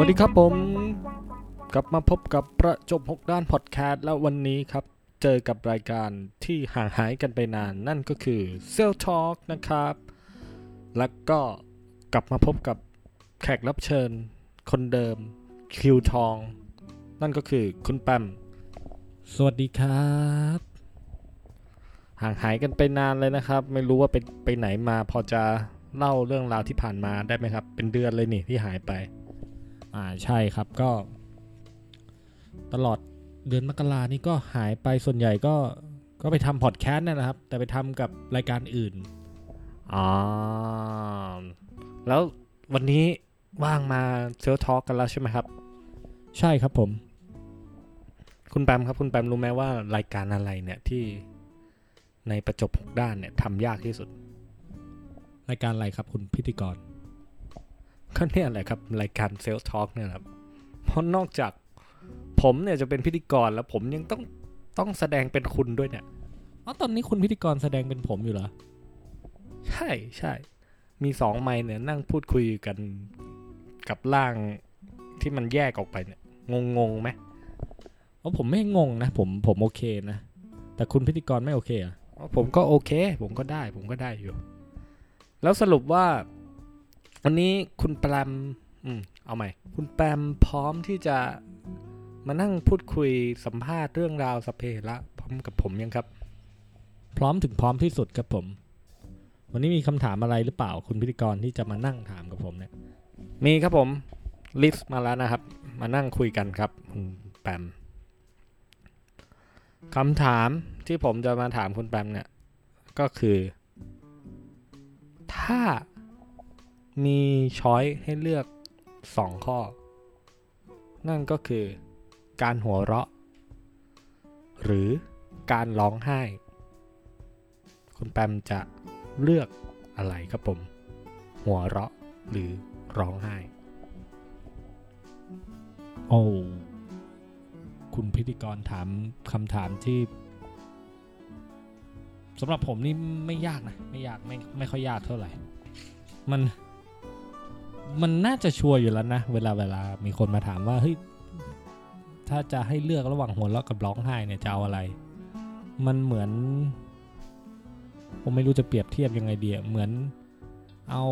วัสดีครับผม กลับมาพบกับประจบ6ด้านพอดแคสต์แล้ววันนี้ครับ เจอกับรายการที่ห่างหายกันไปนานนั่นก็คือ s e l l Talk นะครับ แล้วก็กลับมาพบกับแขกรับเชิญ คนเดิมคิวทอง นั่นก็คือคุณแปมสวัสดีครับ ห่างหายกันไปนานเลยนะครับ ไม่รู้ว่าไปไปไหนมาพอจะเล่าเรื่องราวที่ผ่านมาได้ไหมครับ เป็นเดือนเลยนี่ที่หายไป อ่าใช่ครับก็ ตลอดเดือนมกรานี่ก็หายไปส่วนใหญ่ก็ก็ไปทำพอดแคสต์นั่นแหละครับ แต่ไปทำกับรายการอื่นอ๋อแล้ววันนี้ว่างมาเซลทอ l k กันแล้วใช่ไหมครับ ใช่ครับผม คุณแปมครับ คุณแปมรู้ไหมว่ารายการอะไรเนี่ยที่ในประจบหกด้านเนี่ยทำยากที่สุด รายการอะไรครับคุณพิธีกร ก็เนี่ยแหละครับรายการเซลทอ l k เนี่ยครับเพราะนอกจากผมเนี่ยจะเป็นพิธีกรแล้วผมยังต้องต้องแสดงเป็นคุณด้วยเนี่ยอ๋อตอนนี้คุณพิธีกรแสดงเป็นผมอยู่เหรอ ใช่ใช่ มีสองไมค์เนี่ยนั่งพูดคุยกันกับร่างที่มันแยกออกไปเนี่ยงงงๆไหมอ๋อผมไม่งงนะ ผมผมโอเคนะ แต่คุณพิธีกรไม่โอเคเหรอะอ๋อผมก็โอเค ผมก็ได้ ผมก็ได้อยู่ แล้วสรุปว่า วันนี้คุณแปมอืมเอาใหม่ คุณแปมพร้อมที่จะมานั่งพูดคุยสัมภาษณ์เรื่องราวสพเพละพร้อมกับผมยังครับ พร้อมถึงพร้อมที่สุดครับผม วันนี้มีคำถามอะไรหรือเปล่าคุณพิธีกรที่จะมานั่งถามกับผมเนี่ย มีครับผมลิสต์มาแล้วนะครับ มานั่งคุยกันครับคุณแปมคำถามที่ผมจะมาถามคุณแปมเนี่ย ก็คือ ถ้า มีช้อยให้เลือกสองข้อ นั่นก็คือ การหัวเราะ หรือการร้องไห้ คุณแปมจะเลือกอะไรครับผม หัวเราะหรือร้องไห้ โอ้คุณพิธีกรถามคำถามที่สำหรับผมนี่ไม่ยากนะ ไม่ยากไม่ไม่ค่อยยากเท่าไหร่ มัน มันน่าจะชัวร์อยู่แล้วนะ เวลาเวลามีคนมาถามว่าเฮ้ยถ้าจะให้เลือกระหว่างหัวเราะกับร้องไห้เนี่ยจะเอาอะไร มันเหมือน ผมไม่รู้จะเปรียบเทียบยังไงเดีอะเหมือนเอา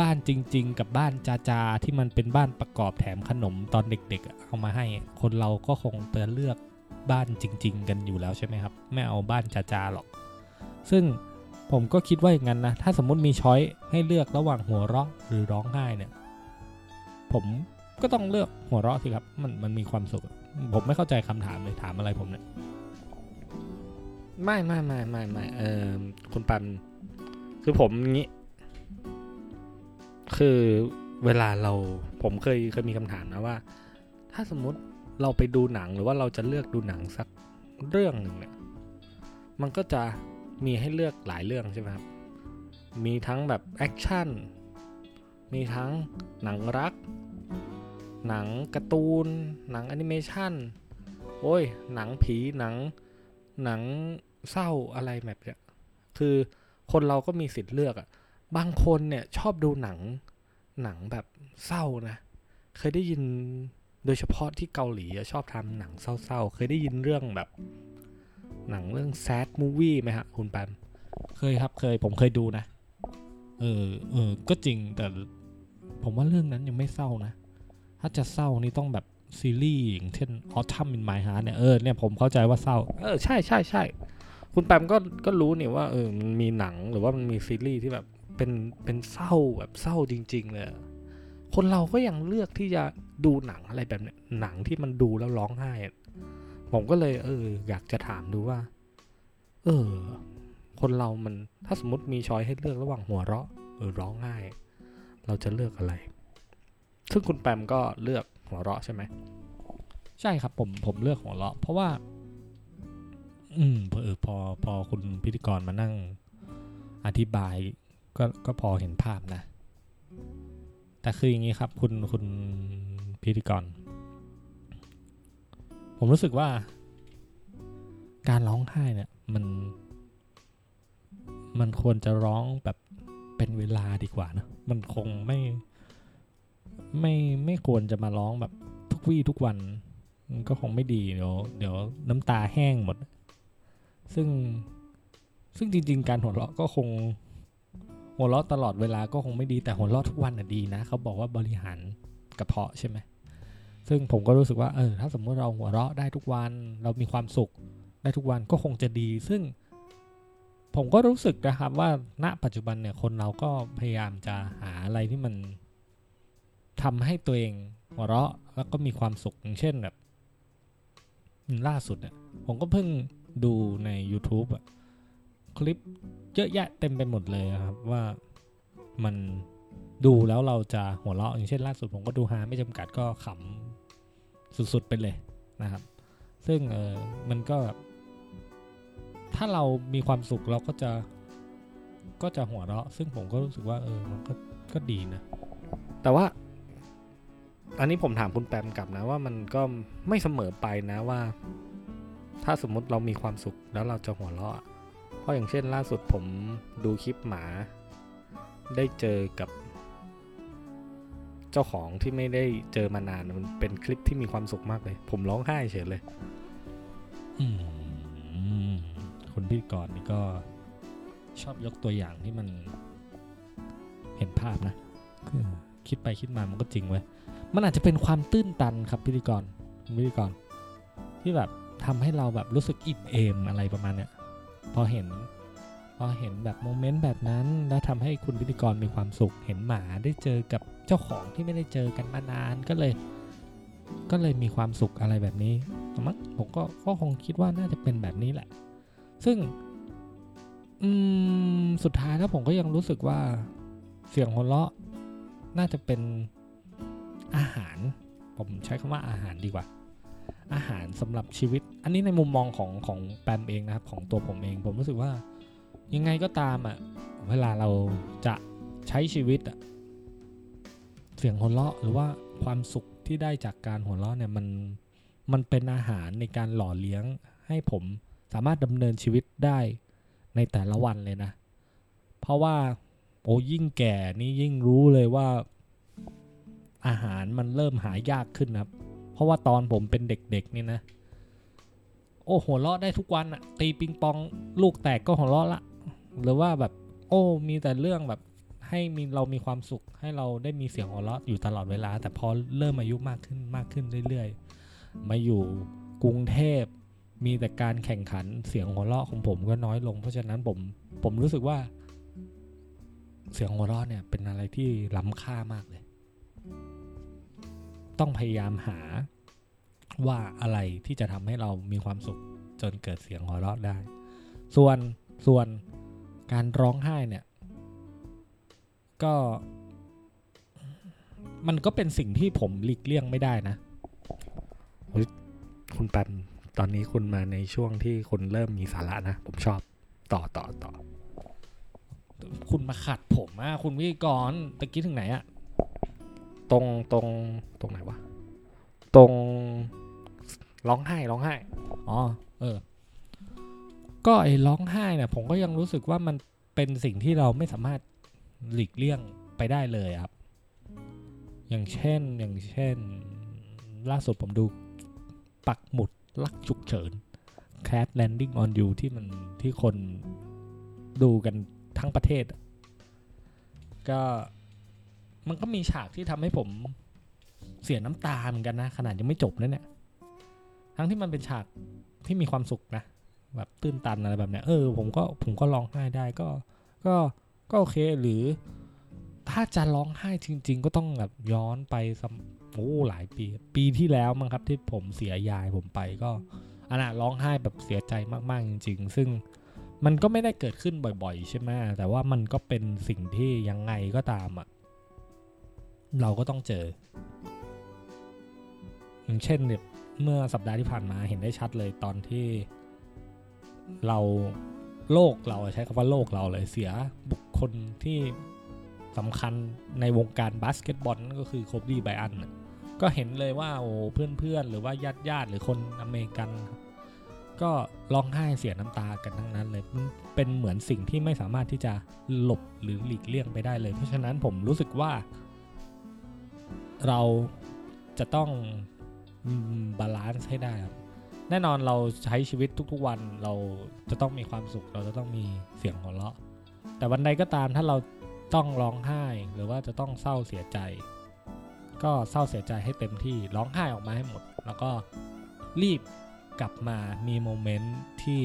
บ้านจริง ๆ กับบ้านจาจาที่มันเป็นบ้านประกอบแถมขนมตอนเด็ก ๆ เอามาให้ คนเราก็คงจะเลือกบ้านจริง ๆ กันอยู่แล้วใช่ไหมครับ ไม่เอาบ้านจาจาหรอก ซึ่ง ผมก็คิดว่าอย่างนั้นนะ ถ้าสมมติมีช้อยให้เลือกระหว่างหัวเราะหรือร้องไห้เนี่ย ผมก็ต้องเลือกหัวเราะสิครับ มันมันมีความสุข ผมไม่เข้าใจคำถามเลยถามอะไรผมเนี่ย ไม่ไม่ไม่ไม่ไม่เออคุณปัน คือผมงี้ คือเวลาเราผมเคยเคยมีคำถามนะว่า ถ้าสมมุติเราไปดูหนังหรือว่าเราจะเลือกดูหนังสักเรื่องหนึ่งเนี่ย มันก็จะ มีให้เลือกหลายเรื่องใช่ไหมครับ มีทั้งแบบ action มีทั้งหนังรัก หนังการ์ตูน หนังแอนิเมชันโอ้ย หนังผี หนัง หนังเศร้าอะไรแบบเนี้ย คือคนเราก็มีสิทธิ์เลือกอะบางคนเนี่ยชอบดูหนัง หนังแบบเศร้านะ เคยได้ยินโดยเฉพาะที่เกาหลีชอบทำหนังเศร้าๆ เคยได้ยินเรื่องแบบ หนังเรื่อง sad movie ไหมฮะ คุณแปมเคยครับเคยผมเคยดูนะ เออเออก็จริงแต่ผมว่าเรื่องนั้นยังไม่เศร้านะ ถ้าจะเศร้านี่ต้องแบบซีรีส์อย่างเช่น Autumn in My Heart เนี่ยเออเนี่ยผมเข้าใจว่าเศร้า เออ ใช่ใช่ใช่คุณแปมก็ก็รู้นี่ว่าเออมันมีหนังหรือว่ามันมีซีรีส์ที่แบบเป็นเป็นเศร้าแบบเศร้าจริง ๆ เลย คนเราก็ยังเลือกที่จะดูหนังอะไรแบบเนี้ยหนังที่มันดูแล้วร้องไห้ ผมก็เลยเอออยากจะถามดูว่า เออ คนเรามันถ้าสมมติมีช้อยให้เลือกระหว่างหัวเราะหรือร้องไห้เราจะเลือกอะไร ซึ่งคุณแปมก็เลือกหัวเราะใช่ไหมใช่ครับผมผมเลือกหัวเราะ เพราะว่า อืมเออพอพอคุณพิธีกรมานั่งอธิบายก็ก็พอเห็นภาพนะ แต่คืออย่างนี้ครับ คุณคุณพิธีกร ผมรู้สึกว่า การร้องไห้เนี่ย มัน มันควรจะร้องแบบเป็นเวลาดีกว่านะมันคงไม่ ไม่ไม่ควรจะมาร้องแบบทุกวี่ทุกวัน มันก็คงไม่ดีเดี๋ยวเดี๋ยวน้ำตาแห้งหมด ซึ่งซึ่งจริง ๆ การหัวเราะก็คงหัวเราะตลอดเวลาก็คงไม่ดีแต่หัวเราะทุกวันน่ะดีนะเขาบอกว่าบริหารกระเพาะใช่ไหม ซึ่งผมก็รู้สึกว่าเออถ้าสมมติเราหัวเราะได้ทุกวัน เรามีความสุขได้ทุกวันก็คงจะดี ซึ่งผมก็รู้สึกนะครับว่าณปัจจุบันเนี่ยคนเราก็พยายามจะหาอะไรที่มันทำให้ตัวเองหัวเราะแล้วก็มีความสุขอย่างเช่นแบบล่าสุดเนี่ยผมก็เพิ่งดูใน YouTube อะคลิปเยอะแยะเต็มไปหมดเลยครับว่ามันดูแล้วเราจะหัวเราะอย่างเช่นล่าสุดผมก็ดูหาไม่จำกัดก็ขำ สุดๆไปเลยนะครับ ซึ่งเออมันก็ ถ้าเรามีความสุขเราก็จะก็จะหัวเราะ ซึ่งผมก็รู้สึกว่า เออมันก็ก็ดีนะ แต่ว่า อันนี้ผมถามคุณแปมกลับนะว่ามันก็ไม่เสมอไปนะว่า ถ้าสมมุติเรามีความสุขแล้วเราจะหัวเราะเพราะอย่างเช่นล่าสุดผมดูคลิปหมา ได้เจอกับ เจ้าของที่ไม่ได้เจอมานานมันเป็นคลิปที่มีความสุขมากเลย ผมร้องไห้เฉยเลยคนพี่ก่อนนี่ก็ชอบยกตัวอย่างที่มันเห็นภาพนะคิดไปคิดมามันก็จริงเว้ยมันอาจจะเป็นความตื้นตันครับพิธีกรพิธีกร ที่แบบทำให้เราแบบรู้สึกอิ่มเอมอะไรประมาณเนี้ยพอเห็น อเห็นแบบโมเมนต์แบบนั้น แล้วทำให้คุณพิธีกรมีความสุข เห็นหมาได้เจอกับเจ้าของที่ไม่ได้เจอกันมานานก็เลย ก็เลยมีความสุขอะไรแบบนี้มั้งผมก็ก็คงคิดว่าน่าจะเป็นแบบนี้แหละ ซึ่งอืมสุดท้ายแล้วผมก็ยังรู้สึกว่าเสียงหัวเราะน่าจะเป็นอาหาร ผมใช้คำว่าอาหารดีกว่า อาหารสำหรับชีวิต อันนี้ในมุมมองของของแปมเองนะครับ ของตัวผมเอง ผมรู้สึกว่า ยังไงก็ตามอะ เวลาเราจะใช้ชีวิตอะ เสียงหัวเราะหรือว่าความสุขที่ได้จากการหัวเราะเนี่ยมันมันเป็นอาหารในการหล่อเลี้ยงให้ผมสามารถดำเนินชีวิตได้ในแต่ละวันเลยนะ เพราะว่าโอ้ยิ่งแก่นี่ยิ่งรู้เลยว่า อาหารมันเริ่มหายากขึ้นนะครับ เพราะว่าตอนผมเป็นเด็กๆนี่นะ โอ้หัวเราะได้ทุกวันอะตีปิงปอง ลูกแตกก็หัวเราะละ หรือว่าแบบโอ้มีแต่เรื่องแบบให้มีเรามีความสุขให้เราได้มีเสียงหัวเราะอยู่ตลอดเวลา แต่พอเริ่มอายุมากขึ้นมากขึ้นเรื่อยๆ มาอยู่กรุงเทพมีแต่การแข่งขันเสียงหัวเราะของผมก็น้อยลง เพราะฉะนั้นผมผมรู้สึกว่า เสียงหัวเราะเนี่ยเป็นอะไรที่ล้ำค่ามากเลย ต้องพยายามหาว่าอะไรที่จะทำให้เรามีความสุขจนเกิดเสียงหัวเราะได้ ส่วนส่วน การร้องไห้เนี่ย ก็ มันก็เป็นสิ่งที่ผมหลีกเลี่ยงไม่ได้นะ คุณแปมตอนนี้คุณมาในช่วงที่คุณเริ่มมีสาระนะ ผมชอบต่อต่อต่อ คุณมาขัดผมอะคุณวิกรตะกี้ถึงไหนอะตรงตรงตรงไหนวะ ตรงร้องไห้ร้องไห้ อ๋อ เออ ก็ไอ้ร้องไห้เนี่ยผมก็ยังรู้สึกว่ามันเป็นสิ่งที่เราไม่สามารถหลีกเลี่ยงไปได้เลยครับ อย่างเช่นอย่างเช่น ล่าสุดผมดูปักหมุดลักฉุกเฉิน Cat Landing on You ที่มันที่คนดูกันทั้งประเทศ ก็มันก็มีฉากที่ทำให้ผมเสียน้ำตาเหมือนกันนะ ขนาดยังไม่จบนะเนี่ย ทั้งที่มันเป็นฉากที่มีความสุขนะ แบบตื้นตันอะไรแบบเนี้ยเออผมก็ผมก็ร้องไห้ได้ก็ก็ก็โอเคหรือ ถ้าจะร้องไห้จริง ๆ ก็ต้องแบบย้อนไปสมโอ้หลายปี ปีที่แล้วมั้งครับที่ผมเสียยายผมไปก็อันน่ะร้องไห้แบบเสียใจมากๆจริง ๆ ซึ่งมันก็ไม่ได้เกิดขึ้นบ่อย ๆ ใช่ไหมแต่ว่ามันก็เป็นสิ่งที่ยังไงก็ตามอะเราก็ต้องเจอ อย่างเช่นเนี่ยเมื่อสัปดาห์ที่ผ่านมาเห็นได้ชัดเลยตอนที่ เราโลกเราใช้คำว่าโลกเราเลยเสียบุคคลที่สำคัญในวงการบาสเกตบอลนั่นก็คือ Kobe Bryant ก็เห็นเลยว่าโอ้เพื่อนๆ หรือว่าญาติญาติๆหรือคนอเมริกัน ก็ร้องไห้เสียน้ำตากันทั้งนั้นเลยเป็นเหมือนสิ่งที่ไม่สามารถที่จะหลบหรือหลีกเลี่ยงไปได้เลย เพราะฉะนั้นผมรู้สึกว่า เราจะต้อง balance ให้ได้ครับ แน่นอนเราใช้ชีวิตทุก ๆ วันเราจะต้องมีความสุข เราจะต้องมีเสียงหัวเราะ แต่วันใดก็ตามถ้าเราต้องร้องไห้หรือว่าจะต้องเศร้าเสียใจ ก็เศร้าเสียใจให้เต็มที่ร้องไห้ออกมาให้หมด แล้วก็รีบกลับมามีโมเมนต์ที่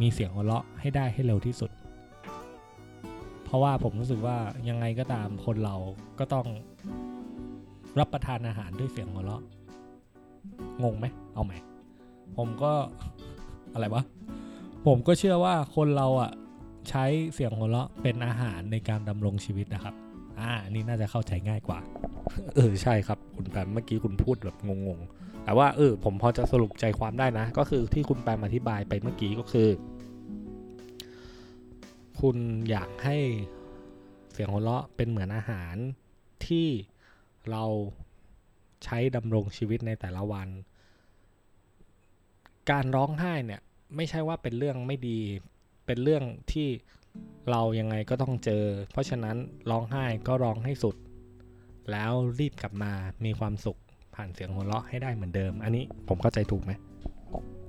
มีเสียงหัวเราะให้ได้ให้เร็วที่สุด เพราะว่าผมรู้สึกว่ายังไงก็ตามคนเราก็ต้องรับประทานอาหารด้วยเสียงหัวเราะ งงไหม เอาไหม ผมก็อะไรวะผมก็เชื่อว่าคนเราอะใช้เสียงหัวเราะเป็นอาหารในการดำรงชีวิตนะครับ อ่านนี่น่าจะเข้าใจง่ายกว่า เออใช่ครับ คุณแปมเมื่อกี้คุณพูดแบบงงๆ แต่ว่าเออผมพอจะสรุปใจความได้นะ ก็คือที่คุณแปมอธิบายไปเมื่อกี้ก็คือ คุณอยากให้เสียงหัวเราะเป็นเหมือนอาหารที่เราใช้ดำรงชีวิตในแต่ละวัน การร้องไห้เนี่ยไม่ใช่ว่าเป็นเรื่องไม่ดี เป็นเรื่องที่เรายังไงก็ต้องเจอ เพราะฉะนั้นร้องไห้ก็ร้องให้สุด แล้วรีบกลับมามีความสุขผ่านเสียงหัวเราะให้ได้เหมือนเดิม อันนี้ผมเข้าใจถูกไหม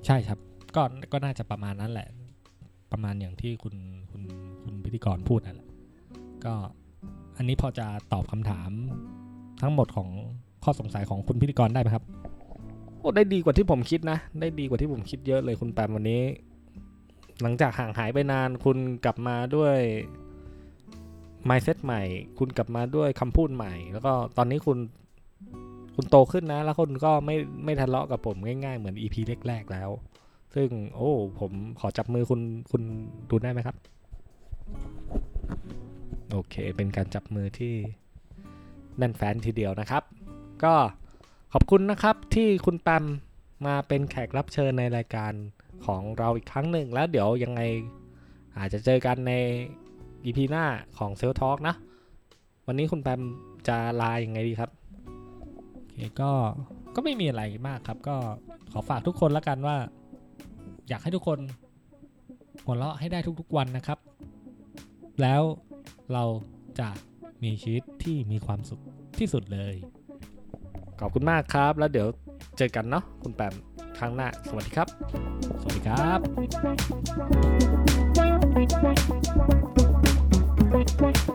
ใช่ครับ ก็ก็น่าจะประมาณนั้นแหละ ประมาณอย่างที่คุณคุณคุณพิธีกรพูดนั่นแหละ ก็อันนี้พอจะตอบคำถามทั้งหมดของข้อสงสัยของคุณพิธีกรได้ไหมครับ โอ้ได้ดีกว่าที่ผมคิดนะ ได้ดีกว่าที่ผมคิดเยอะเลยคุณแปมวันนี้ หลังจากห่างหายไปนานคุณกลับมาด้วย mindset ใหม่ คุณกลับมาด้วยคำพูดใหม่ แล้วก็ตอนนี้คุณ คุณโตขึ้นนะ แล้วคุณก็ไม่ไม่ทะเลาะกับผมง่ายๆ เหมือน EP แรกๆแล้ว ซึ่ง โอ้ ผมขอจับมือคุณคุณดูได้ไหมครับ โอเค เป็นการจับมือที่แน่นแฟนทีเดียวนะครับ ก็ ขอบคุณนะครับที่คุณแปมมาเป็นแขกรับเชิญในรายการของเราอีกครั้งหนึ่ง แล้วเดี๋ยวยังไงอาจจะเจอกันใน EP หน้าของเซลท a l k นะ วันนี้คุณแปมจะลายังไงดีครับโอเคก็ก็ไม่มีอะไรมากครับ ก็ขอฝากทุกคนแล้วกันว่า อยากให้ทุกคนหัวเราะให้ได้ทุกๆวันนะครับ แล้วเราจะมีชีวิตที่มีความสุขที่สุดเลย ขอบคุณมากครับ แล้วเดี๋ยวเจอกันเนาะคุณแปมครั้งหน้า สวัสดีครับ สวัสดีครับ Thank you.